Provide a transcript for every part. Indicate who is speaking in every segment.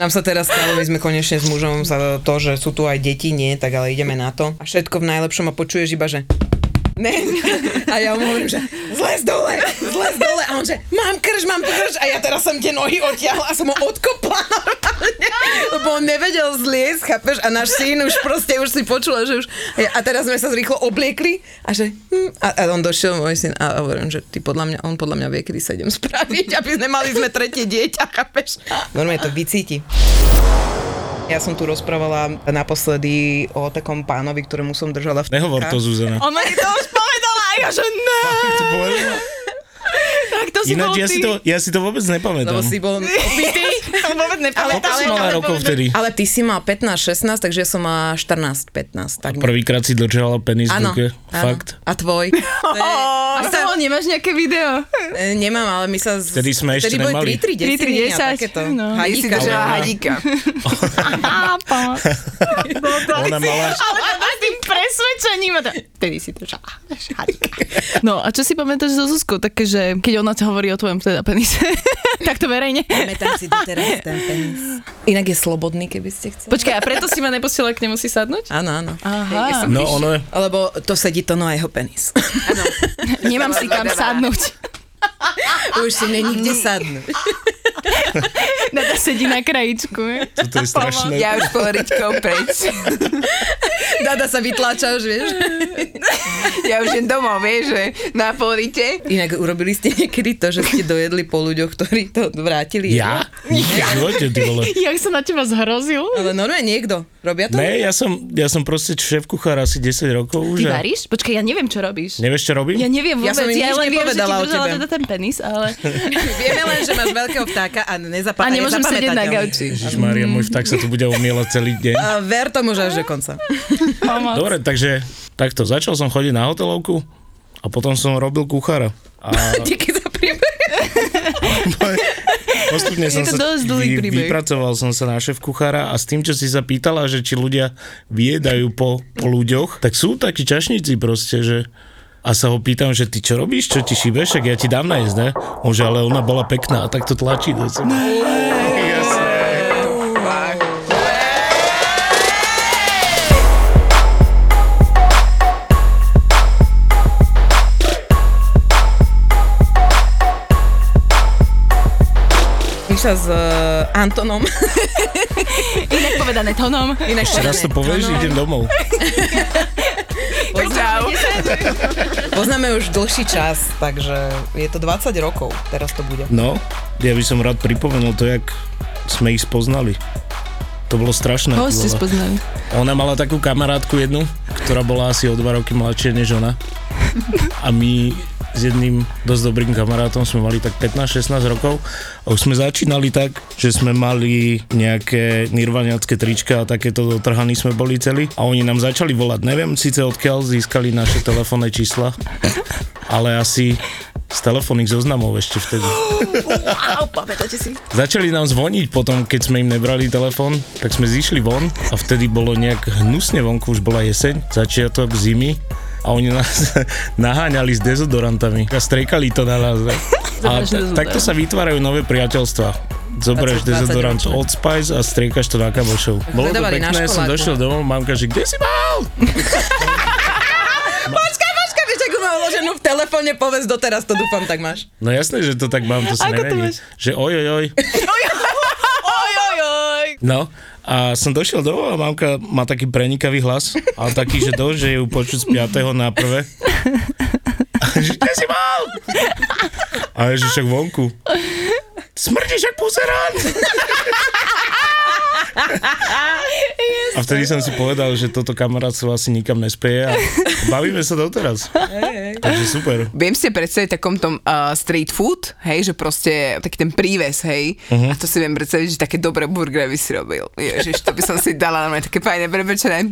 Speaker 1: Nám sa teraz stalo, my sme konečne s mužom za to, že sú tu aj deti, nie, tak ale ideme na to. A všetko v najlepšom a počuješ iba, že ne. A ja mu hovorím, že zles dole, zles dole. A on že, mám krž, mám krž. A ja teraz som tie nohy odtiahla a som ho odkopla. Lebo on nevedel zliesť, chápeš? A náš syn už proste, už si počula, že už... A teraz sme sa rýchlo obliekli a že... Hm, a, a on došiel, môj syn, a hovorím, že ty podľa mňa, on podľa mňa vie, kedy sa idem spraviť, aby sme mali sme tretie dieťa, chápeš? Normálne to vycíti. Ja som tu rozprávala naposledy o takom pánovi, ktorému som držala v
Speaker 2: Nehovor to, Zuzana.
Speaker 3: Ona mi to už povedala a ja že ne. Tak to si
Speaker 2: Ináč
Speaker 3: bol
Speaker 2: ja
Speaker 3: ty.
Speaker 2: si, to, ja si to vôbec nepamätám.
Speaker 1: Lebo si bol opitý.
Speaker 3: vôbec
Speaker 1: Ale-
Speaker 3: nepamätám.
Speaker 2: Koľko si mala rokov vtedy?
Speaker 1: Ale ty si mal 15-16, takže ja som mala 14-15. Tak
Speaker 2: Prvýkrát si držala penis v
Speaker 1: Áno,
Speaker 2: ruke?
Speaker 1: áno.
Speaker 2: Fakt?
Speaker 1: A tvoj? To je,
Speaker 3: A
Speaker 1: my
Speaker 3: z toho nemáš nejaké video?
Speaker 1: e, nemám, ale my sa... z-
Speaker 2: Vtedy sme ešte
Speaker 1: vtedy boli
Speaker 2: nemali.
Speaker 1: 3-3 desiny
Speaker 3: 3-3
Speaker 1: a
Speaker 3: 10,
Speaker 1: takéto.
Speaker 3: no.
Speaker 4: Ty si
Speaker 1: Hadíka.
Speaker 4: držala
Speaker 2: Ale-
Speaker 4: hadíka.
Speaker 2: Ona mala...
Speaker 3: Ale presvedčením. A to, vtedy si to žala. No a čo si pamätáš zo Zuzkou? Také, že keď ona hovorí o tvojom teda penise, tak to verejne.
Speaker 1: Pamätám si doteraz ten penis. Inak je slobodný, keby ste chceli.
Speaker 3: Počkaj, a preto si ma neposielala k nemu si sadnúť?
Speaker 1: Áno, áno.
Speaker 3: Aha,
Speaker 2: No ono je...
Speaker 1: Lebo to sedí to na jeho penis.
Speaker 3: nemám si kam sadnúť.
Speaker 1: Už si nikde sadnúť.
Speaker 3: Nada sedí na krajičku.
Speaker 2: Toto je strašné.
Speaker 4: Ja už poloričkou preč.
Speaker 1: Dada sa vytláča už, vieš.
Speaker 4: Ja už jem domov, vieš, že na polite.
Speaker 1: Inak urobili ste niekedy to, že ste dojedli po ľuďoch, ktorí to vrátili?
Speaker 2: Ja? Živote, ty vole.
Speaker 3: Jak sa na teba zhrozil?
Speaker 1: Ale normálne niekto. Robia to?
Speaker 2: Ne, ja som, ja som proste šéf kuchár asi 10 rokov už.
Speaker 3: Ty
Speaker 2: a-
Speaker 3: varíš? Počkaj, ja neviem, čo robíš.
Speaker 2: Nevieš, čo robím?
Speaker 3: Ja neviem
Speaker 1: Ja
Speaker 3: vôbec,
Speaker 1: som im
Speaker 3: ja len viem, že ti držala teda ten penis, ale...
Speaker 1: Vieme len, že máš veľkého vtáka a, nezapa-
Speaker 3: A nemôžem sedieť na gauči.
Speaker 2: Ježišmária, môj vták sa tu bude umielať celý deň.
Speaker 1: A ver tomu, že až do konca.
Speaker 3: Pomoc.
Speaker 2: Dobre, takže takto, začal som chodiť na hotelovku a potom som robil kuchára. A
Speaker 1: Díky za príbeh.
Speaker 2: postupne som
Speaker 3: Je to
Speaker 2: sa
Speaker 3: dosť dlhý príbeh.
Speaker 2: vypracoval som sa na šéf kuchára a s tým, čo si sa pýtala, že či ľudia vyjedajú po, po ľuďoch, tak sú takí čašníci proste, že a sa ho pýtam, že ty čo robíš, čo ti šíbeš, však ja ti dám najesť, ne? On že, ale ona bola pekná a tak to tlačí do seba.
Speaker 1: Miša s uh, Antonom.
Speaker 3: Inak povedané tónom.
Speaker 1: Inak
Speaker 2: Ešte raz to povieš, idem domov.
Speaker 1: Poznáme už dlhší čas, takže je to 20 rokov, teraz to bude.
Speaker 2: No, ja by som rád pripomenul to, jak sme ich spoznali. To bolo strašné.
Speaker 3: Koho ste spoznali?
Speaker 2: Ona mala takú kamarátku jednu, ktorá bola asi o dva roky mladšia než ona. A my s jedným dosť dobrým kamarátom sme mali tak 15-16 rokov a už sme začínali tak, že sme mali nejaké nirvaniacké trička a takéto dotrhaní sme boli celí a oni nám začali volať. Neviem síce odkiaľ získali naše telefónne čísla, ale asi z telefónnych zoznamov ešte vtedy.
Speaker 3: Pamätáte si?
Speaker 2: Začali nám zvoniť potom, keď sme im nebrali telefón, tak sme zišli von a vtedy bolo nejak hnusne vonku, už bola jeseň, začiatok zimy a oni nás naháňali s dezodorantami a strekali to na nás. A t- takto sa vytvárajú nové priateľstva. Zoberieš
Speaker 1: 20
Speaker 2: dezodorant. Old Spice a striekaš to na kamošov. Bolo to pekné, som došiel domov, mamka, že kde si mal?
Speaker 1: Počkaj, počkaj, vieš, ako má uloženú v telefóne, povedz doteraz, to dúfam, tak máš.
Speaker 2: No jasné, že to tak mám, to sa
Speaker 3: Ako to
Speaker 2: nevení.
Speaker 3: máš?
Speaker 2: Že oj, oj, oj.
Speaker 3: Oj, oj, oj.
Speaker 2: No a som došiel domov a mamka má taký prenikavý hlas, ale taký, že to, že ju počuť z 5. na prvé. Že kde si mal? A je, že však vonku. Smrdíš jak puzerán. A vtedy som si povedal, že toto kamarátstvo asi nikam nespeje a bavíme sa doteraz. Takže super.
Speaker 4: Viem si predstaviť takom tom uh, street food, hej, že proste taký ten príves, hej, uh-huh. a to si viem predstaviť, že také dobré burgery by si robil. Ježiš, to by som si dala na také fajné prebečené.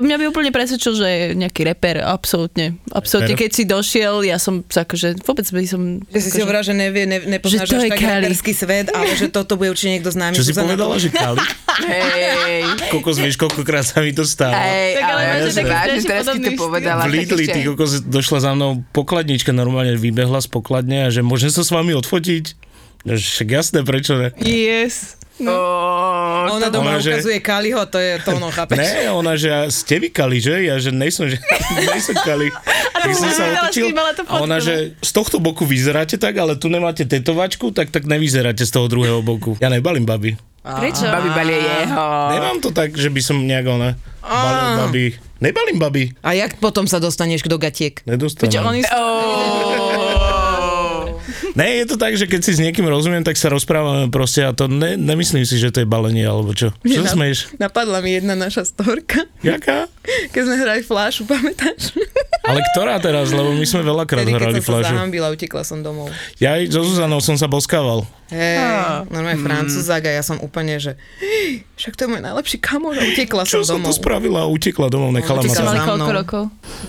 Speaker 3: Mňa by úplne presvedčil, že je nejaký reper, absolútne. Absolútne, keď si došiel, ja som sa akože, vôbec by som...
Speaker 1: Že si si hovorila, že nevie, ne, nepoznáš
Speaker 3: Že to
Speaker 1: až
Speaker 3: je
Speaker 1: tak reperský svet, ale že toto bude určite niekto známy.
Speaker 2: Čo si povedala, že Kali?
Speaker 4: Hej,
Speaker 2: Kokos, vieš, koľkokrát sa mi to stáva.
Speaker 4: hej,
Speaker 3: Tak ale
Speaker 4: ale
Speaker 3: máš
Speaker 4: vážne, teraz to povedala,
Speaker 2: v Lidli, ty kokos, došla za mnou pokladnička, normálne vybehla z pokladne a že môžem sa s vami odfotiť? No, Však jasné, prečo ne?
Speaker 3: Yes.
Speaker 4: Oh,
Speaker 1: ona doma
Speaker 2: Ona, že-
Speaker 1: ukazuje Kaliho, to je to ono, chápeš?
Speaker 2: Ne, ona, že ja ste vy Kali, že? Ja, že nejsom, že nejsom Kali. Tak som sa otočil a ona, že z tohto boku vyzeráte tak, ale tu nemáte tetovačku, tak tak nevyzeráte z toho druhého boku. Ja nebalím baby.
Speaker 3: Prečo?
Speaker 4: Babi balie jeho.
Speaker 2: Nemám to tak, že by som nejak ona... Balil baby. Nebalím baby.
Speaker 1: A jak potom sa dostaneš do gatiek?
Speaker 2: Nedostanem.
Speaker 3: Veď oni...
Speaker 2: Ne, je to tak, že keď si s niekým rozumiem, tak sa rozprávame proste a to ne, nemyslím si, že to je balenie alebo čo. Čo sa smeješ?
Speaker 1: Napadla mi jedna naša storka,
Speaker 2: Jaká?
Speaker 1: keď sme hrali flášu, pamätáš?
Speaker 2: Ale ktorá teraz? Lebo my sme veľakrát
Speaker 1: Vtedy, keď
Speaker 2: hrali
Speaker 1: som sa
Speaker 2: fľašu.
Speaker 1: zahambila, utekla som domov.
Speaker 2: Ja aj so Zuzanou som sa boskával.
Speaker 1: Hej, normálne
Speaker 2: Mm.
Speaker 1: francúzak a ja som úplne, že "Hej, však to je môj najlepší kamoš a utekla
Speaker 2: Čo
Speaker 1: som
Speaker 2: som to
Speaker 1: domov.
Speaker 2: spravila a utekla domov, nechala ma
Speaker 1: utekla
Speaker 3: Ste
Speaker 2: tam.
Speaker 3: koľko rokov?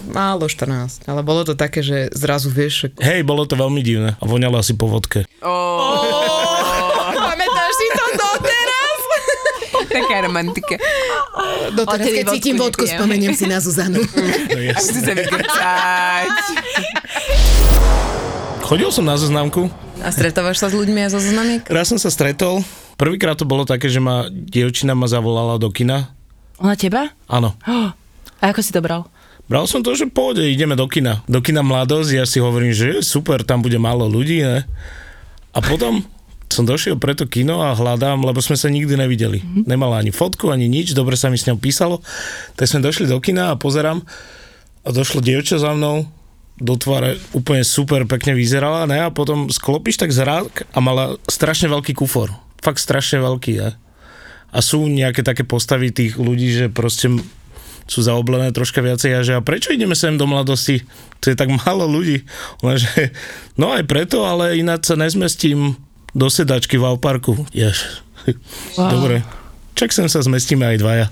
Speaker 1: Málo 14, ale bolo to také, že zrazu vieš, že...
Speaker 2: Hej, bolo to veľmi divné a voňalo asi po vodke.
Speaker 1: Pamätáš si to doteraz?
Speaker 4: Taká romantika.
Speaker 1: Doteraz, keď cítim vodku, spomeniem si na Zuzanu.
Speaker 2: No,
Speaker 4: A
Speaker 2: jasne.
Speaker 4: chce sa.
Speaker 2: Chodil som na zoznamku,
Speaker 1: A stretávaš sa s ľuďmi a so zoznamiek?
Speaker 2: raz som sa stretol. Prvýkrát to bolo také, že ma dievčina ma zavolala do kina.
Speaker 3: Ona teba?
Speaker 2: Áno.
Speaker 3: A ako si to bral?
Speaker 2: Bral som to, že pôjde, ideme do kina. Do kina Mladosť, ja si hovorím, že je super, tam bude málo ľudí, ne? A potom som došiel pre to kino a hľadám, lebo sme sa nikdy nevideli. Nemala ani fotku, ani nič, dobre sa mi s ňou písalo. Tak sme došli do kina a pozerám a došlo dievča za mnou, do tváre úplne super pekne vyzerala, ne? A potom sklopíš tak zrák a mala strašne veľký kufor. Fakt strašne veľký, ne? A sú nejaké také postavy tých ľudí, že proste sú zaoblené troška viacej a že a prečo ideme sem do mladosti? To je tak málo ľudí. Ona, že, no aj preto, ale ináč sa nezmestím do sedačky v Alparku. Jež.
Speaker 3: Wow.
Speaker 2: Dobre. Čak sem sa zmestíme aj dvaja.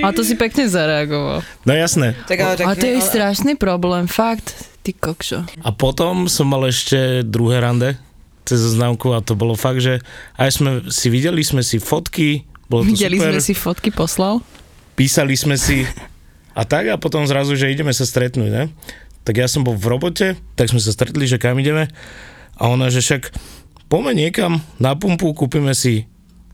Speaker 3: A to si pekne zareagoval.
Speaker 2: No jasné.
Speaker 1: Tak, ale, tak,
Speaker 3: A to je
Speaker 1: ale-
Speaker 3: strašný problém, fakt. Ty kokšo.
Speaker 2: A potom som mal ešte druhé rande cez známku a to bolo fakt, že aj sme si videli sme si fotky, bolo to
Speaker 3: Videli
Speaker 2: super,
Speaker 3: sme si fotky, poslal?
Speaker 2: písali sme si a tak a potom zrazu, že ideme sa stretnúť, ne? Tak ja som bol v robote, tak sme sa stretli, že kam ideme a ona, že však poďme niekam na pumpu, kúpime si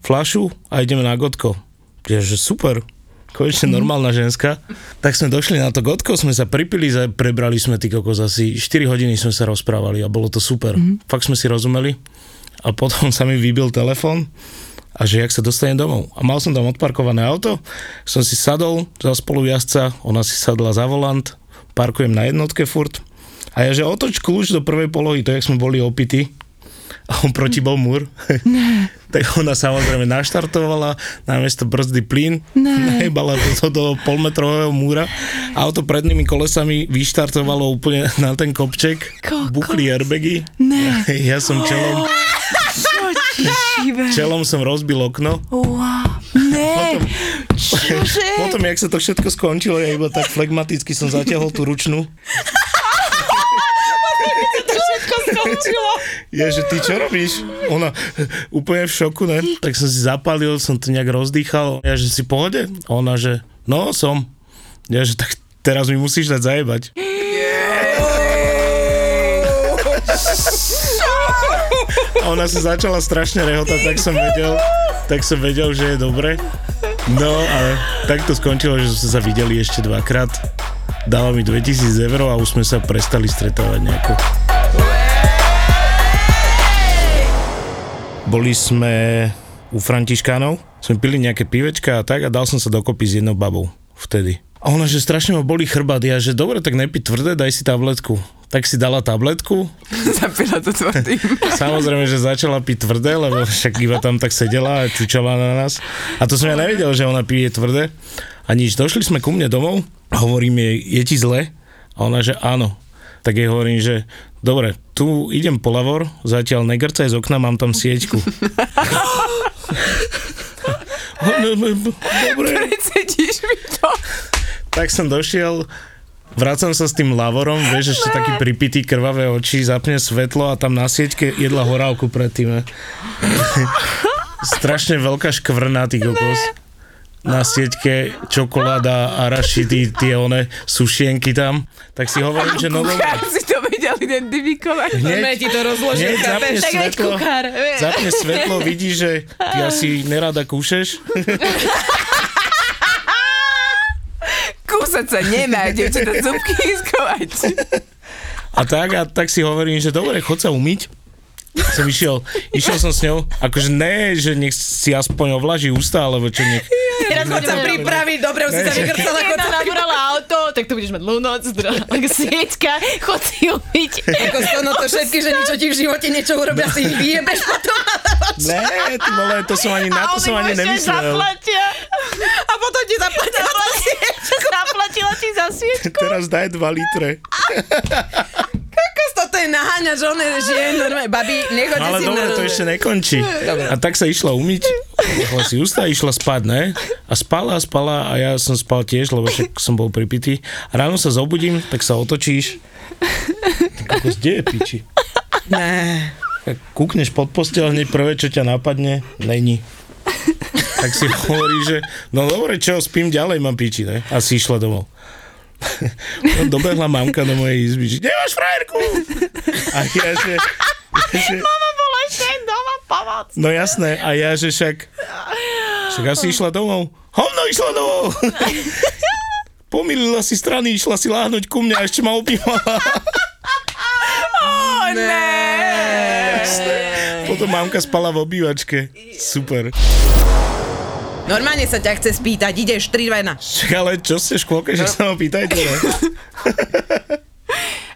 Speaker 2: flašu a ideme na gotko. Ja, že super, konečne normálna ženská. Tak sme došli na to gotko, sme sa pripili, prebrali sme ty kokos asi 4 hodiny sme sa rozprávali a bolo to super. Fakt sme si rozumeli a potom sa mi vybil telefón a že jak sa dostanem domov. A mal som tam odparkované auto, som si sadol za spolujazca, ona si sadla za volant, parkujem na jednotke furt a ja že otoč kľúč do prvej polohy, to jak sme boli opity a on proti bol múr. tak ona samozrejme naštartovala, namiesto brzdy plyn, nahybala to do polmetrového múra, auto prednými kolesami vyštartovalo úplne na ten kopček,
Speaker 3: Kokos.
Speaker 2: buchli airbagy,
Speaker 3: Ne.
Speaker 2: ja som čelom, čelom som rozbil okno,
Speaker 3: Wow. Ne. Čože?
Speaker 2: potom jak sa to všetko skončilo, ja iba tak flegmaticky som zatiahol tú ručnú. Ja, že ty čo robíš? Ona úplne v šoku, ne? Tak som si zapálil, som to nejak rozdýchal. Ja, že si pohode? Ona, že no, som. Ja, že tak teraz mi musíš dať zajebať. A ona sa začala strašne rehotať, tak som vedel, tak som vedel, že je dobre. No a tak to skončilo, že sme sa videli ešte dvakrát. Dala mi 2000 eur a už sme sa prestali stretávať nejako. Boli sme u Františkánov, sme pili nejaké pivečka a tak a dal som sa dokopy s jednou babou vtedy. A ona, že strašne ma boli chrbát, ja, že dobre, tak nepí tvrdé, daj si tabletku. Tak si dala tabletku,
Speaker 4: Zapila to tvrdým.
Speaker 2: Samozrejme, že začala piť tvrdé, lebo však iba tam tak sedela a čučala na nás. A to som ja nevedel, že ona pije tvrdé. A nič, došli sme ku mne domov, hovorím jej, je ti zle? A ona, že áno. Tak jej hovorím, že dobre, tu idem po lavor, zatiaľ negrcaj z okna, mám tam sieťku. Dobre,
Speaker 4: Cítiš mi to?
Speaker 2: tak som došiel, vracam sa s tým lavorom, vieš, ešte taký pripitý, krvavé oči, zapne svetlo a tam na sieťke jedla horálku predtým. ne. Strašne veľká škvrna, ty kokos. Na sieťke čokoláda a rašity, tie one sušienky tam, tak si hovorím, že no dobre,
Speaker 4: si to vedel identifikovať.
Speaker 2: hneď,
Speaker 1: ti to rozložil,
Speaker 2: hneď zapne svetlo, zapne svetlo, vidí, že ty asi nerada kúšeš,
Speaker 4: Kúsať sa nemá, devčatá zubky skovať.
Speaker 2: a tak, a tak si hovorím, že dobre, chod sa umyť. Som išiel, išiel som s ňou, akože ne, že nech si aspoň ovlaží ústa, alebo čo nech,
Speaker 3: Teraz
Speaker 1: sa
Speaker 3: budeme
Speaker 1: pripraviť, dobre, už si sa vykrcala,
Speaker 3: Jedna
Speaker 1: sa
Speaker 3: nabrala auto, tak to budeš mať lunot, druhá sieťka, chod si umyť.
Speaker 1: Ako stono to všetky ženy, čo ti v živote niečo urobia, si ich vyjebeš potom.
Speaker 2: ne, ty vole, to som ani, na to som ani nemyslel.
Speaker 3: Zaplatia.
Speaker 1: A potom ti zaplatia za sieťku.
Speaker 3: Zaplatila ti za sieťku.
Speaker 2: Teraz daj 2 litre.
Speaker 1: Kokos, toto je naháňač, on je žien, normálne, babi, nechoďte
Speaker 2: Ale
Speaker 1: si
Speaker 2: dobre, to ešte nekončí.
Speaker 1: Dobre.
Speaker 2: A tak sa išla umyť, uchla si ústa, išla spať, ne? A spala, spala a ja som spal tiež, lebo však som bol pripitý. A ráno sa zobudím, tak sa otočíš. Tak ako kde je piči?
Speaker 1: Ne.
Speaker 2: Kúkneš pod postel, hneď prvé, čo ťa napadne, není. Tak si hovorí, že no dobre, čo, spím ďalej, mám piči, ne? A si išla domov. No, dobehla mamka do mojej izby, že nemáš frajerku! A ja, že... že
Speaker 3: Mama bola ešte doma pomoc.
Speaker 2: No jasné, a ja, že však... Však asi išla domov. Hovno išla domov! Pomýlila si strany, išla si láhnuť ku mňa a ešte ma objímala.
Speaker 4: Oh, ne.
Speaker 2: Potom mamka spala v obývačke. Super.
Speaker 1: Normálne sa ťa chce spýtať, ideš 3, 2, 1.
Speaker 2: Však ale čo ste škôlke, že sa ma pýtajte?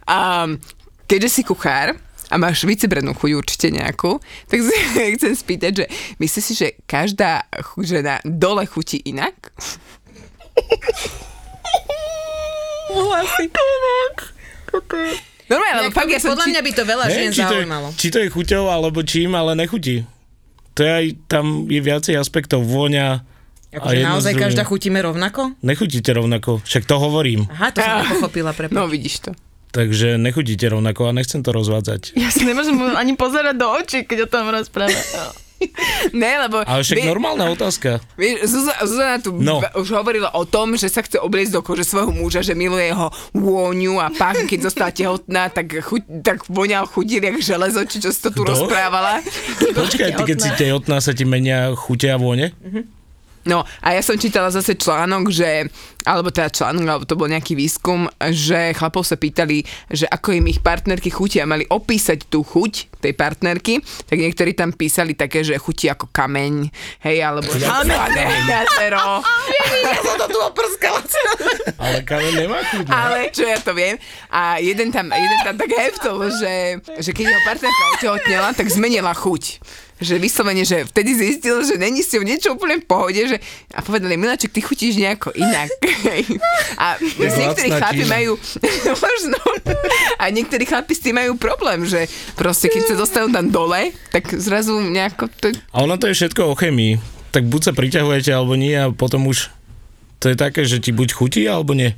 Speaker 4: A keďže si kuchár a máš vycebrenú chuť určite nejakú, tak si chcem spýtať, že myslíš si, že každá žena dole chutí inak? Normálne, lebo fakt ja som
Speaker 1: Podľa
Speaker 4: či-
Speaker 1: mňa by to veľa žien
Speaker 2: či, to
Speaker 1: zaujímalo.
Speaker 2: či to je chuťou, alebo čím, ale nechutí. To je aj, tam je viacej aspektov. Vôňa a
Speaker 1: Akože naozaj
Speaker 2: druhým.
Speaker 1: každá chutíme rovnako?
Speaker 2: Nechutíte rovnako, však to hovorím.
Speaker 1: Aha, to som nepochopila, prepáč.
Speaker 4: No vidíš to.
Speaker 2: Takže nechutíte rovnako a nechcem to rozvádzať.
Speaker 3: Ja si nemôžem ani pozerať do očí, keď o tom rozpráva.
Speaker 4: Ne, lebo...
Speaker 2: Ale však
Speaker 4: vie-
Speaker 2: normálna otázka.
Speaker 4: Vieš, Zuza- Zuzana tu
Speaker 2: No.
Speaker 4: už hovorila o tom, že sa chce obliecť do kože svojho muža, že miluje jeho vôňu a pach, keď zostala tehotná, tak, chuť, tak voňal chudil jak železo, či čo si to tu
Speaker 2: Kto?
Speaker 4: rozprávala.
Speaker 2: Počkaj, ty keď si tehotná, sa ti menia chute a vône?
Speaker 4: No a ja som čítala zase článok, že, alebo teda článok, alebo to bol nejaký výskum, že chlapov sa pýtali, že ako im ich partnerky chutia, mali opísať tú chuť tej partnerky, tak niektorí tam písali také, že chutí ako kameň, hej, alebo žalné jazero.
Speaker 1: Ja som to tu oprskala.
Speaker 2: Ale kameň nemá chuť. ne?
Speaker 4: Ale čo ja to viem. A jeden tam, jeden tam tak heftol, že, že keď jeho partnerka otehotnela, tak zmenila chuť. Že vyslovene, že vtedy zistil, že není s ňou niečo úplne v pohode, že a povedali, Miláček, ty chutíš nejako inak. a niektorí chlapi majú, možno, a niektorí chlapi s tým majú problém, že proste keď sa dostanú tam dole, tak zrazu nejako to,
Speaker 2: A ono to je všetko o chemii. Tak buď sa priťahujete, alebo nie a potom už to je také, že ti buď chutí, alebo nie.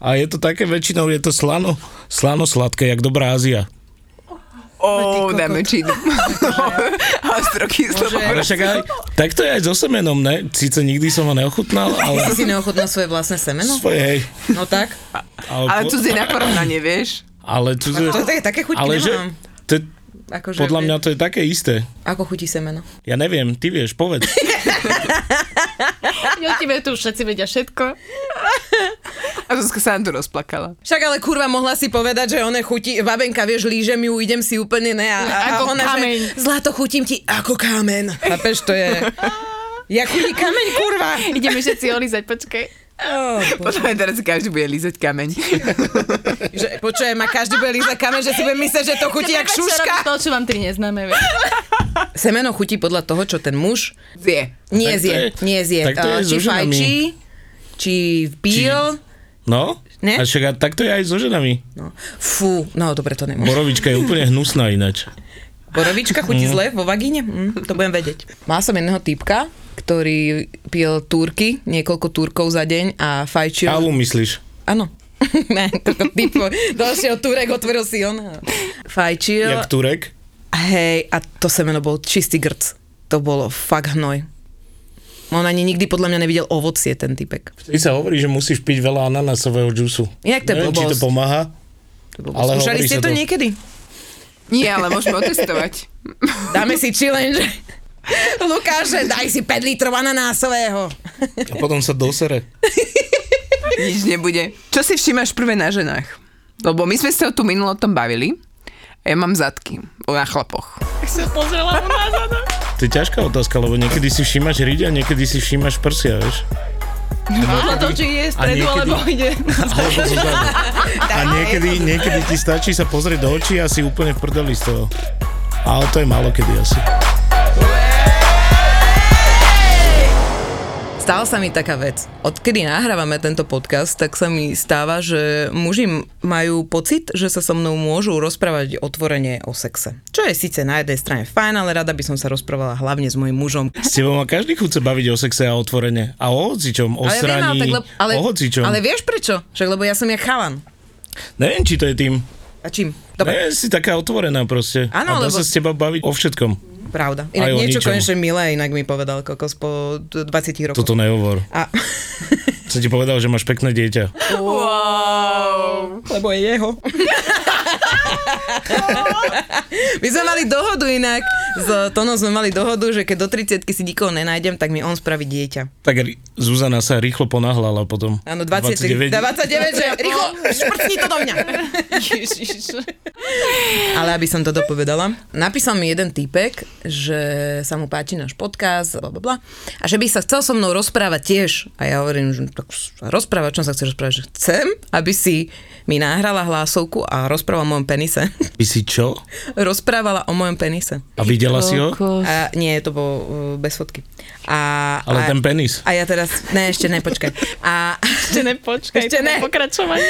Speaker 2: A je to také väčšinou, je to slano, slano sladké, jak dobrá Ázia.
Speaker 1: Kokot.
Speaker 4: dáme
Speaker 2: však aj, tak to je aj so semenom, ne? Síce nikdy som ho neochutnal, ale
Speaker 1: Si si neochutnal svoje vlastné semeno?
Speaker 2: svoje, hej.
Speaker 1: No tak.
Speaker 2: Ale,
Speaker 4: Ale si na porovnanie, vieš?
Speaker 2: ale tu,
Speaker 1: To je také, chuťky
Speaker 2: ale že, to,
Speaker 1: Akože,
Speaker 2: podľa mňa to je také isté.
Speaker 1: Ako chutí semeno?
Speaker 2: Ja neviem, ty vieš, povedz.
Speaker 3: O tebe tu všetci vedia všetko.
Speaker 4: A Zuzka sa tu rozplakala.
Speaker 1: Však ale kurva mohla si povedať, že one chutí, babenka, vieš, lížem ju, idem si úplne ne a, a
Speaker 3: Ako
Speaker 1: ona,
Speaker 3: kameň.
Speaker 1: že zlato chutím ti ako kamen. Chápeš, to je... Ja chutí kameň, kurva.
Speaker 3: Ideme všetci olízať, počkej.
Speaker 1: Oh,
Speaker 4: Potom aj teraz si každý bude lízať kameň.
Speaker 1: že, počujem, ma každý bude lízať kameň, že si bude myslieť, že to chutí jak šuška.
Speaker 3: To, čo vám tri neznáme. vieš.
Speaker 1: Semeno chutí podľa toho, čo ten muž
Speaker 4: Zje.
Speaker 1: nie
Speaker 2: Tak
Speaker 1: zje.
Speaker 2: je-
Speaker 1: Nie zje.
Speaker 2: tak to je
Speaker 1: či fajčí, či píl.
Speaker 2: No?
Speaker 1: Ne?
Speaker 2: A však tak to je aj so ženami.
Speaker 1: No. Fú, no dobre, to nemôžem.
Speaker 2: Borovička je úplne hnusná ináč.
Speaker 1: Borovička chutí zle vo vagíne? Hm, to budem vedieť. Mal som jedného typka, ktorý pil túrky, niekoľko túrkov za deň a fajčil...
Speaker 2: Kávu myslíš?
Speaker 1: Áno. ne, toto typ, došiel túrek, otvoril si on. Fajčil.
Speaker 2: Jak Turek?
Speaker 1: Hej, a to semeno bol čistý grc. To bolo fakt hnoj. On ani nikdy podľa mňa nevidel ovocie, ten typek.
Speaker 2: Vtedy sa hovorí, že musíš piť veľa ananásového džusu.
Speaker 1: Jak to je
Speaker 2: Neviem, či to pomáha. Ale
Speaker 1: Skúšali ste to
Speaker 2: to.
Speaker 1: niekedy?
Speaker 4: Nie, ale môžeme otestovať.
Speaker 1: Dáme si challenge. Lukáše, daj si 5 litrov ananásového.
Speaker 2: A potom sa dosere.
Speaker 4: Nič nebude. Čo si všimáš prvé na ženách? Lebo my sme sa tu minulo o tom bavili. A ja mám zadky na chlapoch.
Speaker 3: sa pozrela na zadok.
Speaker 2: To je ťažká otázka, lebo niekedy si všímaš a niekedy si všímaš prsia, vieš?
Speaker 3: Podľa toho, či je stredu, alebo ide.
Speaker 2: Alebo. A niekedy, niekedy ti stačí sa pozrieť do očí a si úplne v prdeli z toho. Ale to je málo kedy asi.
Speaker 1: Stala sa mi taká vec. Odkedy nahrávame tento podcast, tak sa mi stáva, že muži majú pocit, že sa so mnou môžu rozprávať otvorene o sexe. Čo je síce na jednej strane fajn, ale rada by som sa rozprávala hlavne s mojim mužom.
Speaker 2: S tebou má každý sa baviť o sexe a otvorene. A o hocičom, o
Speaker 1: Ale ja viem, ale,
Speaker 2: sraní,
Speaker 1: lebo, ale,
Speaker 2: o hocičom.
Speaker 1: ale vieš prečo? Však lebo ja som jak chalan.
Speaker 2: Neviem, či to je tým.
Speaker 1: A čím? Dobre,
Speaker 2: Ne, si taká otvorená proste.
Speaker 1: Áno, lebo-
Speaker 2: sa s teba baviť o všetkom.
Speaker 1: Pravda. Inak niečo
Speaker 2: ničom.
Speaker 1: konečne milé, inak mi povedal kokos po d- 20 rokoch.
Speaker 2: Toto nehovor.
Speaker 1: A,
Speaker 2: Som ti povedal, že máš pekné dieťa.
Speaker 4: Wow.
Speaker 1: lebo je jeho. My sme mali dohodu inak, s Tonom sme mali dohodu, že keď do 30 si nikoho nenájdem, tak mi on spraví dieťa.
Speaker 2: Tak Zuzana sa rýchlo ponáhľala potom.
Speaker 1: Áno, 20, 29. 29, že rýchlo, šprcni to do mňa.
Speaker 3: Ježiš.
Speaker 1: Ale aby som to dopovedala, napísal mi jeden týpek, že sa mu páči náš podcast, bla, bla, bla, a že by sa chcel so mnou rozprávať tiež. A ja hovorím, že tak rozprávať, čo sa chce rozprávať, že chcem, aby si mi nahrala hlásovku a rozprávala o mojom penise.
Speaker 2: Ty si čo?
Speaker 1: rozprávala o mojom penise.
Speaker 2: A videla si ho?
Speaker 1: A nie, to bolo uh, bez fotky. A,
Speaker 2: Ale
Speaker 1: a,
Speaker 2: ten penis.
Speaker 1: a ja teraz, ne, ešte ne, počkaj. A,
Speaker 3: Ešte nepočkaj,
Speaker 1: Ešte ne. a
Speaker 3: pokračovanie.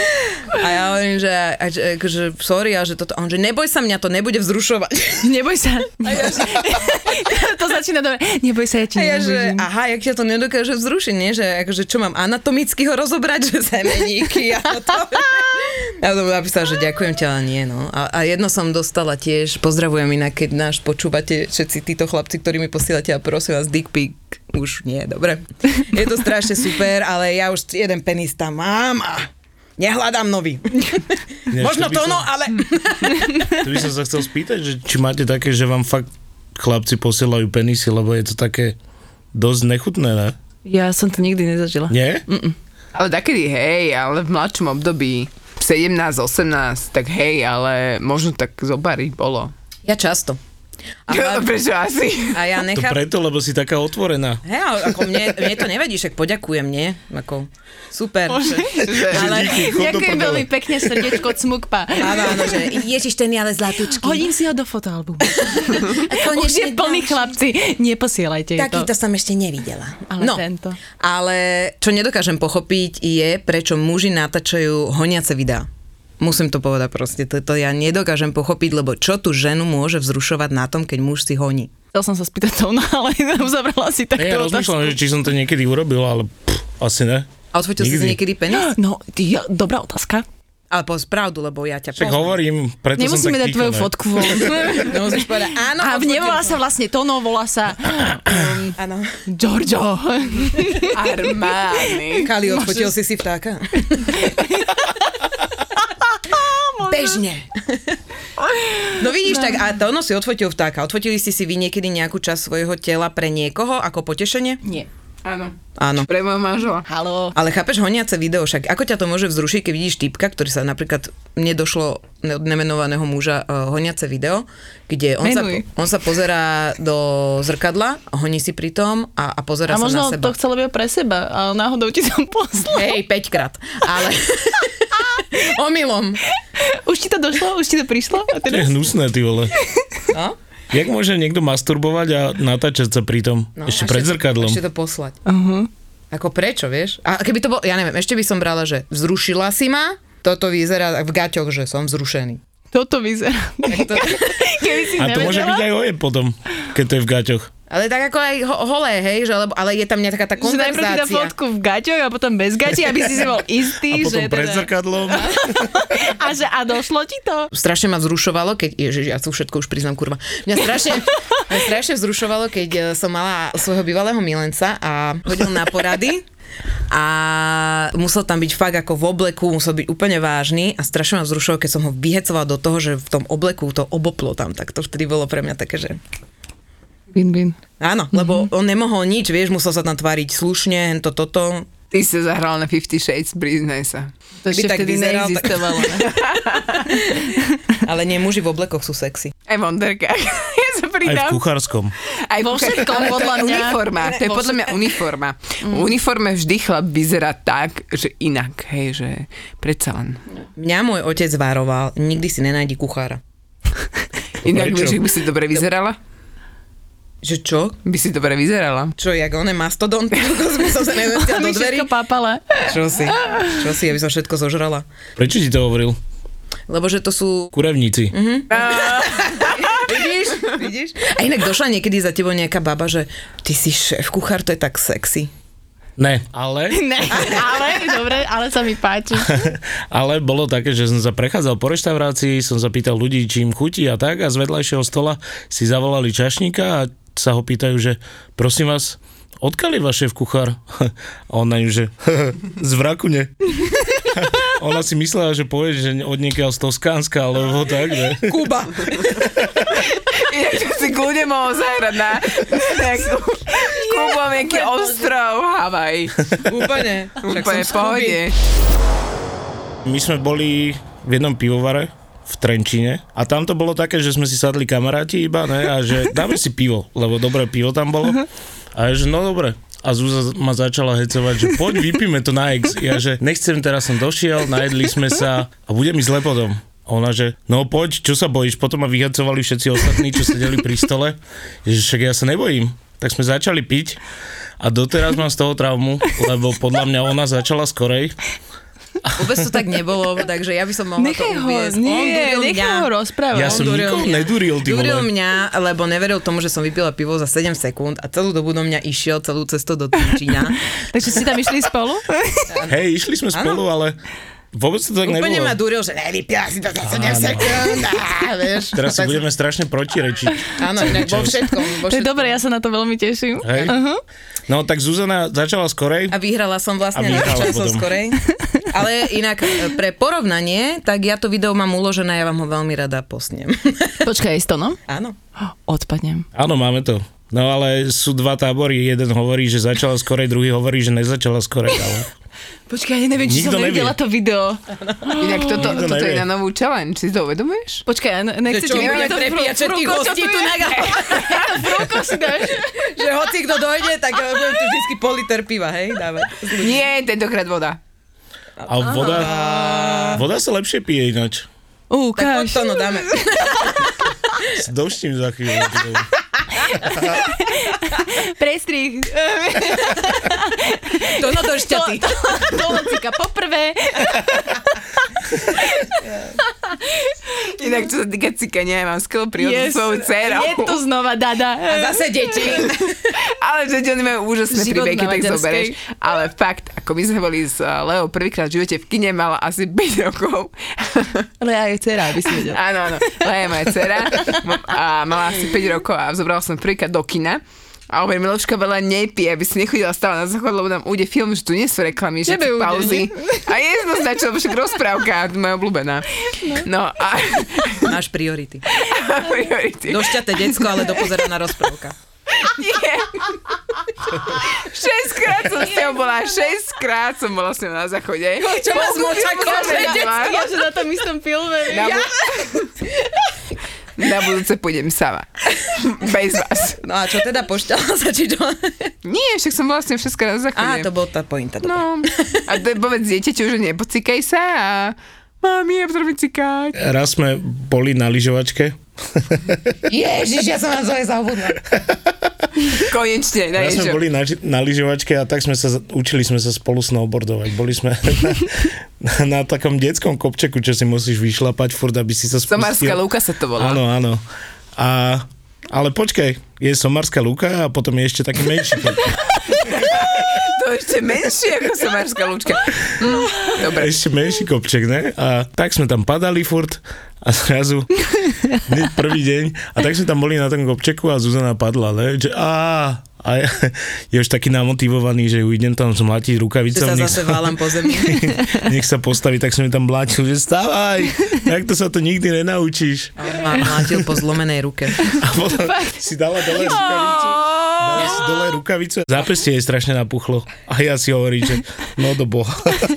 Speaker 1: ja hovorím, že, a, že, že sorry, a že toto, a on, že neboj sa mňa, to nebude vzrušovať.
Speaker 3: Neboj sa. to začína dobre. Neboj sa, ja ti
Speaker 1: A ja, že, aha, jak ťa to nedokáže vzrušiť, nie? Že, akože, čo mám anatomicky ho rozobrať, že semeníky a to. Ja som napísala, že ďakujem ťa, ale nie, no. A, a jedno som dostala tiež, pozdravujem inak, keď náš počúvate všetci títo chlapci, ktorí mi posielate a prosím vás, dick pic, už nie, dobre. Je to strašne super, ale ja už jeden penis tam mám a nehľadám nový.
Speaker 2: Ináč,
Speaker 1: Možno to,
Speaker 2: som-
Speaker 1: no, ale...
Speaker 2: To by som sa chcel spýtať, že či máte také, že vám fakt chlapci posielajú penisy, lebo je to také dosť nechutné, ne?
Speaker 3: Ja som to nikdy nezažila.
Speaker 2: Nie?
Speaker 4: Ale takedy hej, ale v mladšom období 17, 18, tak hej, ale možno tak zobari bolo.
Speaker 1: Ja často. A,
Speaker 4: Prečo asi?
Speaker 1: a ja
Speaker 2: To
Speaker 1: nechám...
Speaker 2: preto, lebo si taká otvorená.
Speaker 1: Hej, ale ako mne, mne to nevadí, však poďakujem, nie? Ako, super. ale,
Speaker 2: díky, chod do
Speaker 3: Ďakujem veľmi pekne, srdiečko od smukpa.
Speaker 1: áno, áno, že ježiš, ten je ale zlatúčky.
Speaker 3: Hodím si ho do fotoalbumu. Už je plný
Speaker 1: ďalší.
Speaker 3: chlapci. Neposielajte jej to.
Speaker 1: Takýto som ešte nevidela.
Speaker 3: Ale
Speaker 1: no,
Speaker 3: tento.
Speaker 1: ale čo nedokážem pochopiť je, prečo muži natáčajú honiace videá. Musím to povedať proste, to, to ja nedokážem pochopiť, lebo čo tu ženu môže vzrušovať na tom, keď muž si honí.
Speaker 3: Chcel som sa spýtať to, no, ale zabrala si
Speaker 2: Ja, ja
Speaker 3: takto
Speaker 2: rozmýšľam, že či som to niekedy urobil, ale pff, asi ne.
Speaker 1: A odfotil si niekedy penis?
Speaker 3: No, ja, dobrá otázka.
Speaker 1: Ale povedz pravdu, lebo ja ťa
Speaker 2: Však hovorím, preto som
Speaker 3: Nemusíme
Speaker 2: tak
Speaker 3: dať tvoju fotku von.
Speaker 1: No musíš povedať, áno,
Speaker 3: A nevolá
Speaker 1: som.
Speaker 3: sa vlastne Tono, volá sa um,
Speaker 1: Áno.
Speaker 3: Giorgio.
Speaker 4: Armány.
Speaker 1: Kali, odfotil si si vtáka? Bežne. No vidíš, tak a to ono si odfotil vtáka. Odfotili ste si vy niekedy nejakú časť svojho tela pre niekoho ako potešenie?
Speaker 3: Nie.
Speaker 4: Áno.
Speaker 1: Áno.
Speaker 4: Pre môjho manžela.
Speaker 3: Halo.
Speaker 1: Ale chápeš honiace video, však ako ťa to môže vzrušiť, keď vidíš typka, ktorý sa napríklad, mne došlo od nemenovaného muža uh, honiace video, kde on sa, on sa pozerá do zrkadla, honí si pri tom a, a pozera
Speaker 3: A
Speaker 1: sa
Speaker 3: možno
Speaker 1: na seba.
Speaker 3: to chcela byť pre seba, ale náhodou ti tam poslal.
Speaker 1: Hej, 5 krát. Ale omylom.
Speaker 3: Už ti to došlo? Už ti to prišlo? A
Speaker 2: To je
Speaker 3: teraz?
Speaker 2: hnusné, ty vole.
Speaker 1: No?
Speaker 2: Jak môže niekto masturbovať a natáčať sa pri tom?
Speaker 1: No,
Speaker 2: ešte pred zrkadlom.
Speaker 1: Ešte to poslať.
Speaker 3: Uh-huh.
Speaker 1: Ako prečo, vieš? A keby to bolo, ja neviem, ešte by som brala, že vzrušila si ma, toto vyzerá v gaťoch, že som vzrušený.
Speaker 3: Toto vyzerá.
Speaker 1: Tak to,
Speaker 3: Keby si
Speaker 2: A to môže byť
Speaker 3: nevedela.
Speaker 2: aj ojeb potom, keď to je v gaťoch.
Speaker 1: Ale tak ako aj ho- holé, hej, že, lebo, ale je tam nejaká tá
Speaker 3: Že najprv
Speaker 1: konverzácia.
Speaker 3: fotku v gaťoch a potom bez gaťi, aby si si bol
Speaker 2: A
Speaker 3: istý,
Speaker 2: potom
Speaker 3: že
Speaker 2: pred
Speaker 3: teda...
Speaker 2: zrkadlom.
Speaker 3: A že a došlo ti to?
Speaker 1: strašne ma vzrušovalo, keď, ježiš, ja tu všetko už priznám, kurva. Mňa strašne, mňa strašne vzrušovalo, keď eh, som mala svojho bývalého milenca a chodil na porady a musel tam byť fakt ako v obleku, musel byť úplne vážny a strašne ma vzrušovalo, keď som ho vyhecovala do toho, že v tom obleku to oboplo tam, tak to vtedy bolo pre mňa také, že
Speaker 3: Win-win.
Speaker 1: áno, lebo on nemohol nič, vieš, musel sa tam tváriť slušne, to, toto.
Speaker 4: Ty si zahral na 50 Shades, priznaj sa.
Speaker 3: To ešte
Speaker 1: tak
Speaker 3: vtedy
Speaker 1: vyzeral, tak-
Speaker 3: neexistovalo. ne?
Speaker 1: Ale nie, muži v oblekoch sú sexy.
Speaker 4: Aj v onderkách. ja sa
Speaker 2: Aj v
Speaker 4: pridám.
Speaker 2: kuchárskom.
Speaker 4: Aj
Speaker 3: Vo všetkom, podľa mňa.
Speaker 4: Uniforma, to je podľa mňa uniforma. V uniforme vždy chlap vyzerá tak, že inak, hej, že predsa len.
Speaker 1: Mňa môj otec varoval, nikdy si nenájdi kuchára.
Speaker 4: Inak vieš, že by si dobre vyzerala?
Speaker 1: Že čo?
Speaker 4: By si dobre vyzerala.
Speaker 1: Čo, jak on je mastodont? by som sa nezvestil do dverí?
Speaker 3: pápala.
Speaker 1: Čo si? Čo si, aby som všetko zožrala?
Speaker 2: Prečo ti to hovoril?
Speaker 1: Lebo že to sú...
Speaker 2: Kurevníci.
Speaker 1: Vidíš? Vidíš? A inak došla niekedy za tebou nejaká baba, že ty si šéf kuchár, to je tak sexy.
Speaker 2: Ne, ale,
Speaker 3: Ne, ale, dobre, ale sa mi páči.
Speaker 2: ale bolo také, že som sa prechádzal po reštaurácii, som sa pýtal ľudí, či im chutí a tak a z vedľajšieho stola si zavolali čašníka a sa ho pýtajú, že prosím vás, odkiaľ je váš šéf kuchár? A on na ňu, že z Vrakune. Ona si myslela, že povie, že od niekiaľ z Toskánska, alebo tak, ne?
Speaker 1: Kuba.
Speaker 4: Inak si kľudne mohol zahrať na nejakú Kubo, nejaký ostrov, Havaj.
Speaker 1: Úplne.
Speaker 4: Úplne pohode.
Speaker 2: My sme boli v jednom pivovare v Trenčine a tam to bolo také, že sme si sadli kamaráti iba, ne, a že dáme si pivo, lebo dobré pivo tam bolo. A ja, že no dobre. A Zúza ma začala hecovať, že poď vypíme to na ex. Ja, že nechcem, teraz som došiel, najedli sme sa a bude mi zle potom. A ona, že no poď, čo sa bojíš? Potom ma vyhecovali všetci ostatní, čo sedeli pri stole. Že však ja sa nebojím. Tak sme začali piť a doteraz mám z toho traumu, lebo podľa mňa ona začala skorej
Speaker 1: Vôbec to tak nebolo, takže ja by som mohla
Speaker 3: Nechaj
Speaker 1: to
Speaker 3: ho,
Speaker 1: uviesť. On
Speaker 3: nie,
Speaker 1: duril
Speaker 3: nechaj
Speaker 1: mňa.
Speaker 3: ho rozprávať.
Speaker 2: Ja
Speaker 1: On
Speaker 2: som
Speaker 1: duril
Speaker 2: nikoho
Speaker 1: mňa.
Speaker 2: neduril, ty
Speaker 1: Duril mňa, lebo neveril tomu, že som vypila pivo za 7 sekúnd a celú dobu do mňa išiel celú cestu do Trenčína.
Speaker 3: Takže ste tam išli spolu?
Speaker 2: Hej, išli sme spolu, ale vôbec to tak
Speaker 1: Úplne
Speaker 2: nebolo.
Speaker 1: ma duril, že nevypila si to za 7
Speaker 2: Áno.
Speaker 1: sekúnd. Vieš.
Speaker 2: Teraz si budeme strašne protirečiť.
Speaker 1: Áno, inak vo všetkom. Vo
Speaker 3: To je
Speaker 1: všetkom.
Speaker 3: dobré, ja sa na to veľmi teším.
Speaker 2: Hej. No tak Zuzana začala skorej.
Speaker 1: A vyhrala som vlastne
Speaker 2: A
Speaker 1: na
Speaker 2: vyhrala potom.
Speaker 1: skorej. Ale inak e, pre porovnanie, tak ja to video mám uložené, ja vám ho veľmi rada posnem.
Speaker 3: Počkaj, je to, no?
Speaker 1: Áno.
Speaker 3: Odpadnem.
Speaker 2: Áno, máme to. No ale sú dva tábory, jeden hovorí, že začala skorej, druhý hovorí, že nezačala skorej, ale
Speaker 3: Počkaj, ja neviem, či
Speaker 2: Nikto
Speaker 3: som
Speaker 2: nevie.
Speaker 3: nevidela to video.
Speaker 4: Inak toto,
Speaker 2: Nikto
Speaker 4: toto je na novú challenge, si to uvedomuješ?
Speaker 3: Počkaj, ja ne- nechcete
Speaker 1: čo,
Speaker 3: mi
Speaker 1: budeme
Speaker 3: to
Speaker 1: prepíjať všetkých hostí tu na
Speaker 3: Prúko si dáš.
Speaker 1: Že hoci kto dojde, tak e, budem tu vždycky pol liter piva, hej, dávať.
Speaker 4: Nie, tentokrát voda.
Speaker 2: a voda, voda sa lepšie pije ináč.
Speaker 1: Tak
Speaker 3: Ukáž.
Speaker 1: to, no dáme.
Speaker 2: S doštím za chvíľu.
Speaker 3: Prestrih.
Speaker 1: To no do šťaty.
Speaker 3: To locika poprvé.
Speaker 4: Inak čo sa týka cikania, ja mám skvelú príhodu yes. svojou dcerou.
Speaker 3: Je to znova dada.
Speaker 1: A zase deti.
Speaker 4: Ale že oni majú úžasné
Speaker 3: Život
Speaker 4: príbehy, keď tak zoberieš. Ale fakt, ako my sme boli s uh, Leo prvýkrát v živote v kine, mala asi 5 rokov.
Speaker 3: Ale ja je dcera, aby si vedel.
Speaker 4: áno, áno. Lea je moja dcera a mala asi 5 rokov a zobrala som prvýkrát do kina. A hovorím, Miloška veľa nepije, aby si nechodila stále na záchod, lebo nám ujde film, že tu nie sú reklamy, že sú pauzy. A jednoznačne, lebo však rozprávka, moja obľúbená. No a
Speaker 1: Máš priority.
Speaker 4: priority.
Speaker 1: Do šťate decko, ale dopozeraná rozprávka.
Speaker 4: Nie. Šestkrát som s ňou bola, šestkrát som bola s ňou na záchode.
Speaker 1: Čo ma zmoča
Speaker 3: Ja že na tom istom filme.
Speaker 4: Na, bu- na budúce pôjdem sama. Bez vás.
Speaker 1: No a čo teda, pošťala sa, či čo?
Speaker 4: Nie, však som bola s ňou šestkrát na záchode.
Speaker 1: Á, to bol tá pointa. dobre.
Speaker 4: No, a to je povedz dieťaťu, že nepocikaj sa a mami, ja potrebujem cikať.
Speaker 2: Raz sme boli na lyžovačke.
Speaker 1: Ježiš, ja som na zle zabudla.
Speaker 4: Konečne, na
Speaker 2: Raz sme boli na, na lyžovačke a tak sme sa, učili sme sa spolu snowboardovať. Boli sme na, na, na takom detskom kopčeku, čo si musíš vyšlapať furt, aby si sa spustil.
Speaker 4: Somárska lúka sa to volá.
Speaker 2: Áno, áno. A, ale počkaj, je Somarská lúka a potom je ešte taký menší
Speaker 4: ešte menšie ako somárska lúčka. Mm, Dobre.
Speaker 2: ešte menší kopček, ne? A tak sme tam padali furt a zrazu prvý deň a tak sme tam boli na tom kopčeku a Zuzana padla, ne? Že a ja, je už taký namotivovaný, že ju idem tam zmlatiť
Speaker 1: Že
Speaker 2: rukavicou,
Speaker 1: sa
Speaker 2: nech
Speaker 1: zase
Speaker 2: sa,
Speaker 1: válam po zemi.
Speaker 2: nech sa postaví, tak som ju tam mlátil, že stávaj, takto sa to nikdy nenaučíš.
Speaker 1: A mlátil po zlomenej ruke.
Speaker 2: A potom si dala dole rukavicu. Si dole rukavicu. Zápestie jej strašne napuchlo. A ja si hovorím, že no do boha.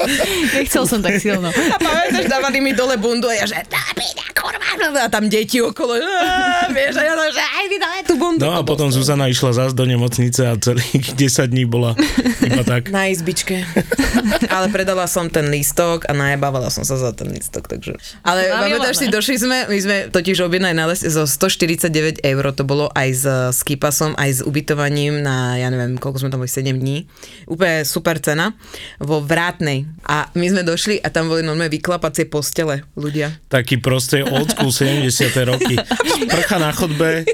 Speaker 3: Nechcel som tak silno.
Speaker 1: A pamätáš, dávali mi dole bundu a ja, že a tam deti okolo, "Á", vieš, a ja to, že aj vy tú bundu.
Speaker 2: No a potom Zuzana išla zás do nemocnice a celých 10 dní bola iba tak.
Speaker 1: Na izbičke. Ale predala som ten lístok a najebávala som sa za ten lístok, takže... Ale pamätáš si, došli sme, my sme totiž objednali na les zo 149 eur, to bolo aj s skipasom, aj s ubytovaním na, ja neviem, koľko sme tam boli, 7 dní. Úplne super cena vo Vrátnej. A my sme došli a tam boli normálne vyklapacie postele ľudia.
Speaker 2: Taký proste old school 70. roky. Sprcha na chodbe,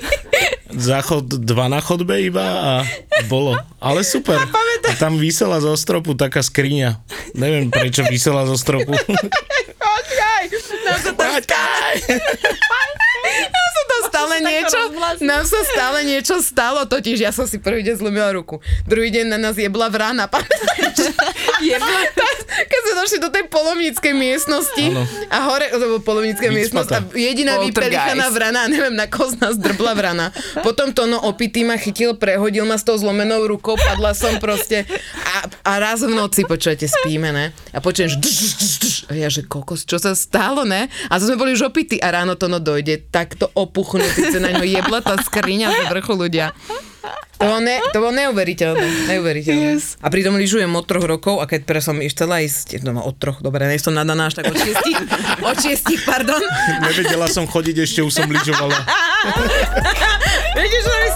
Speaker 2: záchod dva na chodbe iba a bolo. Ale super. A tam vysela zo stropu taká skriňa. Neviem prečo vysela zo stropu.
Speaker 1: Počkaj, nám sa tam stále niečo, nám sa stále niečo stalo, totiž ja som si prvý deň zlomila ruku. Druhý deň na nás jebla vrana, pamätáš? Jebla? Keď sme došli do tej polovníckej miestnosti
Speaker 2: Áno.
Speaker 1: a hore, to bolo polovnícka miestnosť a jediná vypelichaná vrana, neviem na koho z nás drbla vrana. Potom to no opitý ma chytil, prehodil ma s tou zlomenou rukou, padla som proste a, a raz v noci, počujete, spíme, ne? A počujem, a ja, že kokos, čo sa stalo, ne? A to sme boli už opití a ráno to no dojde, takto opuchnutý, sa na ňo jebla tá skriňa z vrchu ľudia. To bolo, ne, to bolo neuveriteľné, neuveriteľné.
Speaker 3: Yes.
Speaker 1: A pritom lyžujem od troch rokov a keď pre som chcela ísť, no od troch, dobre, nie som nadaná až tak od šiestich, od šiestich, pardon.
Speaker 2: Nevedela som chodiť, ešte už som lyžovala.
Speaker 1: Viete, čo mi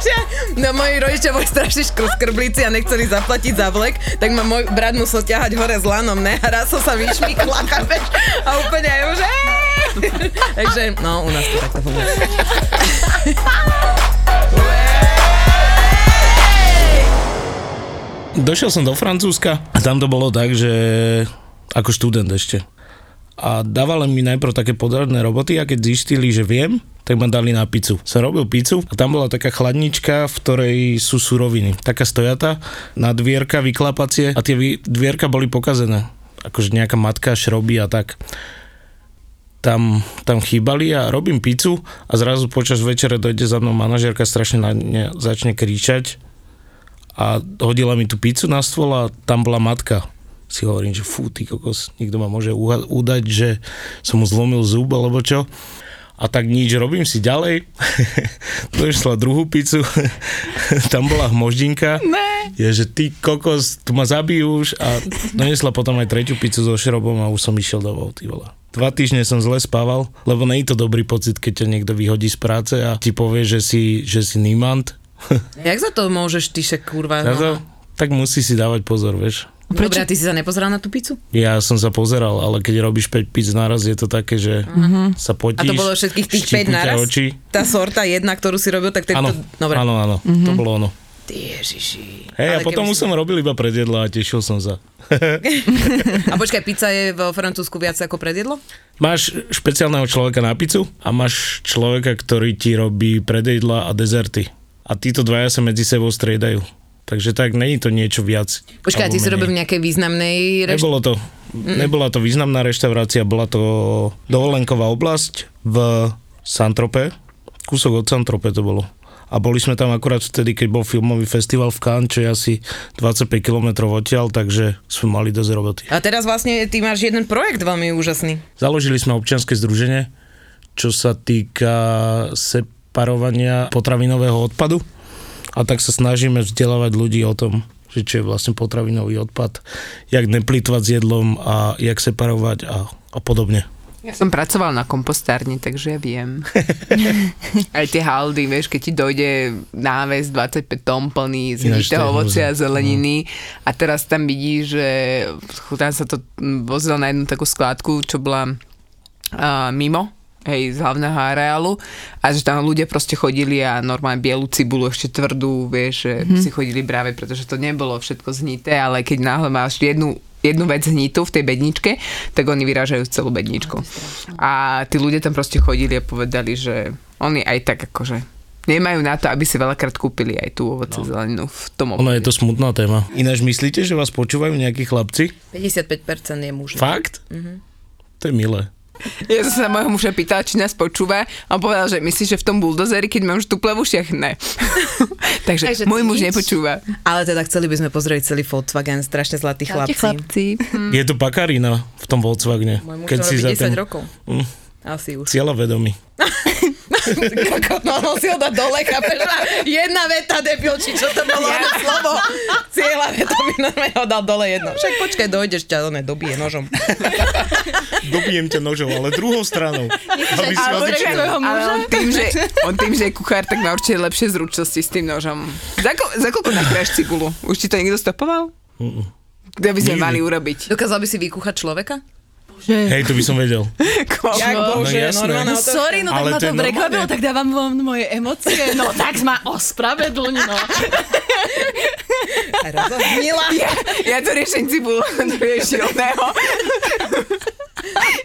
Speaker 1: najlepšie? No moji rodičia boli strašne škr- skrblíci a nechceli zaplatiť za vlek, tak ma môj brat musel ťahať hore s lanom, ne? A raz som sa vyšmykla? A úplne aj že... Takže, no, u nás to takto funguje.
Speaker 2: Došiel som do Francúzska a tam to bolo tak, že ako študent ešte. A dávali mi najprv také podradné roboty a keď zistili, že viem, tak ma dali na pizzu. Som robil pizzu a tam bola taká chladnička, v ktorej sú suroviny. Taká stojata, na dvierka vyklapacie a tie dvierka boli pokazené. Akože nejaká matka šroby a tak tam, tam chýbali a robím pizzu a zrazu počas večera dojde za mnou manažerka, strašne na mňa začne kričať a hodila mi tú pizzu na stôl a tam bola matka. Si hovorím, že fú, ty kokos, nikto ma môže udať, že som mu zlomil zub alebo čo. A tak nič, robím si ďalej. Došla druhú pizzu, tam bola hmoždinka.
Speaker 3: Ne.
Speaker 2: Je, že ty kokos, tu ma zabijú už. A donesla potom aj tretiu pizzu so šrobom a už som išiel domov, ty vole. Dva týždne som zle spával, lebo nie je to dobrý pocit, keď ťa niekto vyhodí z práce a ti povie, že si, že si nímant.
Speaker 1: Jak za to môžeš, ty však kurva? No.
Speaker 2: to, tak musí si dávať pozor, vieš.
Speaker 1: Dobre, a ty si sa nepozeral na tú pizzu?
Speaker 2: Ja som sa pozeral, ale keď robíš 5 pizz naraz, je to také, že uh-huh. sa potíš.
Speaker 1: A to bolo všetkých tých 5
Speaker 2: štípu ťa
Speaker 1: naraz?
Speaker 2: Oči.
Speaker 1: Tá sorta jedna, ktorú si robil, tak
Speaker 2: Áno,
Speaker 1: tento... Dobre.
Speaker 2: áno, áno, to bolo ono.
Speaker 1: Ty Ježiši.
Speaker 2: Hej, a potom už som robil iba predjedla a tešil som sa.
Speaker 1: A počkaj, pizza je vo Francúzsku viac ako predjedlo?
Speaker 2: Máš špeciálneho človeka na pizzu a máš človeka, ktorý ti robí predjedla a dezerty. A títo dvaja sa medzi sebou striedajú. Takže tak, není to niečo viac.
Speaker 1: Počkaj, ty si
Speaker 2: menej.
Speaker 1: robil v nejakej významnej rešte?
Speaker 2: Nebolo to. Nebola to významná reštaurácia, bola to dovolenková oblasť v Santrope. Kúsok od Santrope to bolo. A boli sme tam akurát vtedy, keď bol filmový festival v Cannes, čo je asi 25 km odtiaľ, takže sme mali dosť roboty.
Speaker 1: A teraz vlastne ty máš jeden projekt veľmi úžasný.
Speaker 2: Založili sme občianske združenie, čo sa týka separovania potravinového odpadu. A tak sa snažíme vzdelávať ľudí o tom, že čo je vlastne potravinový odpad, jak neplýtvať s jedlom a jak separovať a, a podobne.
Speaker 4: Ja som pracoval na kompostárni, takže ja viem. Aj tie haldy, vieš, keď ti dojde náves 25 tón plný z hýteho ovocia a zeleniny a teraz tam vidíš, že tam sa to mm, vozilo na jednu takú skládku, čo bola uh, mimo hej, z hlavného areálu a že tam ľudia proste chodili a normálne bielu cibulu ešte tvrdú, vieš, že mm-hmm. si chodili bráve, pretože to nebolo všetko znité, ale keď náhle máš jednu jednu vec hnitu v tej bedničke, tak oni vyrážajú celú bedničku. A tí ľudia tam proste chodili a povedali, že oni aj tak akože nemajú na to, aby si veľakrát kúpili aj tú ovoce no. zeleninu v tom
Speaker 2: Ono je to smutná téma. Ináč myslíte, že vás počúvajú nejakí chlapci?
Speaker 1: 55% je muž.
Speaker 2: Fakt? Mm-hmm. To je milé.
Speaker 4: Ja som sa mojho muža pýtala, či nás počúva a on povedal, že myslíš, že v tom buldozeri, keď mám štuple v ušiach, ne. Takže, Takže môj muž nič. nepočúva.
Speaker 1: Ale teda chceli by sme pozrieť celý Volkswagen, strašne zlatí chlapci.
Speaker 3: chlapci.
Speaker 2: Hm. Je to pakarina v tom Volkswagene.
Speaker 1: Môj muž keď si 10 ten... rokov. Mm. Asi už.
Speaker 2: Cieľa vedomý.
Speaker 1: no, no si ho dá dole, chápeš? Jedna veta, debil, či čo to bolo ja. slovo. Cieľa veta mi normálne ho dal dole jedno. Však počkaj, dojdeš, ťa ne, dobije nožom.
Speaker 2: Dobijem ťa nožom, ale druhou stranou. Aby si ale,
Speaker 4: ale on tým, že, on tým, že je kuchár, tak má určite lepšie zručnosti s tým nožom. Za, ko, za koľko nakráš cibulu? Už ti to niekto stopoval? Mm-mm. Kde by sme Nikdy. mali urobiť?
Speaker 1: Dokázal by si vykúchať človeka?
Speaker 2: Bože. Hej, to by som vedel.
Speaker 1: Jak bože, no, normálne
Speaker 3: no, sorry, no tak ma to prekvapilo, tak dávam vám moje emócie. No tak ma ospravedlň, no.
Speaker 4: Ja, ja to riešim cibulu, to riešim oného.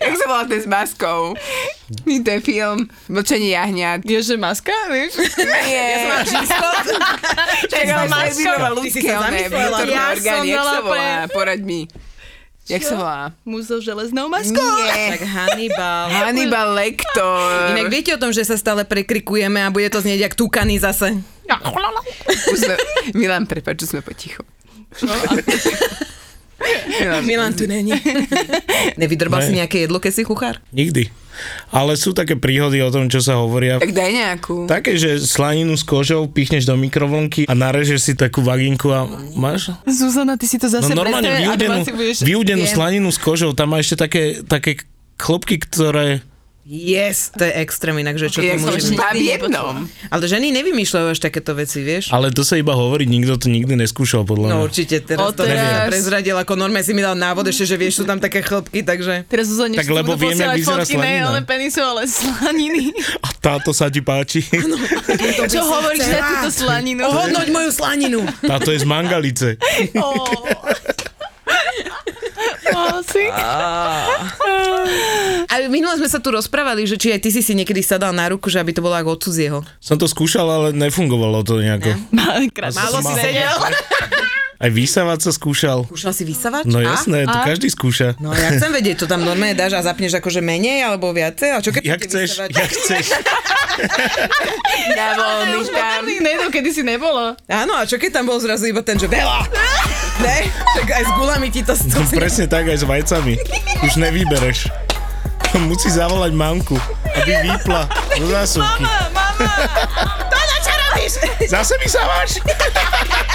Speaker 4: Jak sa volá ten s maskou? To je film Mlčenie jahňat.
Speaker 3: Je, že maska, vieš?
Speaker 4: Nie. Ja som žisko. Čakala maska. Ty si sa zamyslela. Ja som dala Poraď mi. Jak sa volá?
Speaker 3: Muž so železnou maskou?
Speaker 4: Nie.
Speaker 1: Tak Hannibal.
Speaker 4: Hannibal Lecter.
Speaker 1: Inak viete o tom, že sa stále prekrikujeme a bude to znieť jak túkany zase.
Speaker 4: Sme, Milan, prepáč, že sme potichu. No,
Speaker 1: Milan, Milan tu není. Nevydrbal ne. si nejaké jedlo, keď si kuchár?
Speaker 2: Nikdy. Ale sú také príhody o tom, čo sa hovoria.
Speaker 4: Tak daj nejakú.
Speaker 2: Také, že slaninu s kožou pichneš do mikrovlnky a narežeš si takú vaginku a máš?
Speaker 3: Zuzana, ty si to zase
Speaker 2: no, normálne vyúdenú, budeš... vyúdenú slaninu s kožou, tam má ešte také, také chlopky, ktoré
Speaker 1: Yes, to je extrém inak, že čo to môže byť.
Speaker 4: jednom.
Speaker 1: Ale ženy nevymýšľajú až takéto veci, vieš?
Speaker 2: Ale to sa iba hovorí, nikto to nikdy neskúšal, podľa
Speaker 1: mňa. No určite, teraz o, to teraz... prezradil, ako norme si mi dal návod ešte, že vieš, sú tam také chlopky, takže...
Speaker 3: Teraz Zuzane,
Speaker 2: tak lebo viem, jak vyzerá slanina.
Speaker 3: ale penisu, ale slaniny.
Speaker 2: A táto sa ti páči. Ano,
Speaker 3: čo hovoríš na túto slaninu?
Speaker 1: Ohodnoť moju slaninu.
Speaker 2: Táto je z mangalice.
Speaker 3: Oh. Asi.
Speaker 1: A minule sme sa tu rozprávali, že či aj ty si si niekedy sadal na ruku, že aby to bolo ako od cudzieho.
Speaker 2: Som to skúšal, ale nefungovalo to nejako.
Speaker 1: Ne? Málo si sedel.
Speaker 2: Aj vysávať sa skúšal.
Speaker 1: Skúšal si vysávať?
Speaker 2: No jasné, a? to každý skúša.
Speaker 1: No ja chcem vedieť, to tam normálne dáš a zapneš akože menej alebo viacej? A čo keď
Speaker 2: Jak chceš, vysávať? jak chceš.
Speaker 4: Nebol mi tam.
Speaker 3: Ne, to kedy si nebolo.
Speaker 1: Áno, a čo keď tam bol zrazu iba ten, že veľa? ne? Tak aj s gulami ti to
Speaker 2: stojí. No, presne tak, aj s vajcami. Už nevybereš. Musí zavolať mamku, aby vypla do zásuvky.
Speaker 1: Mama, mama, to na čo robíš?
Speaker 2: Zase vysávaš?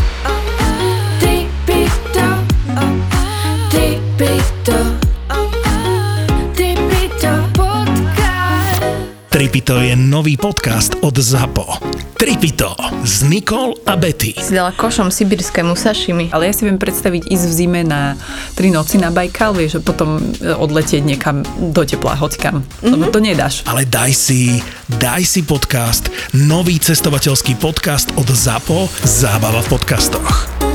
Speaker 5: Tripito je nový podcast od ZAPO. Tripito s Nikol a Betty.
Speaker 6: Si dala košom sibirskému sašimi.
Speaker 3: Ale ja si viem predstaviť ísť v zime na tri noci na Bajkal, vieš, a potom e, odletieť niekam do tepla, hocikam. Mm-hmm. Lebo to nedáš.
Speaker 5: Ale daj si, daj si podcast, nový cestovateľský podcast od ZAPO, Zábava v podcastoch.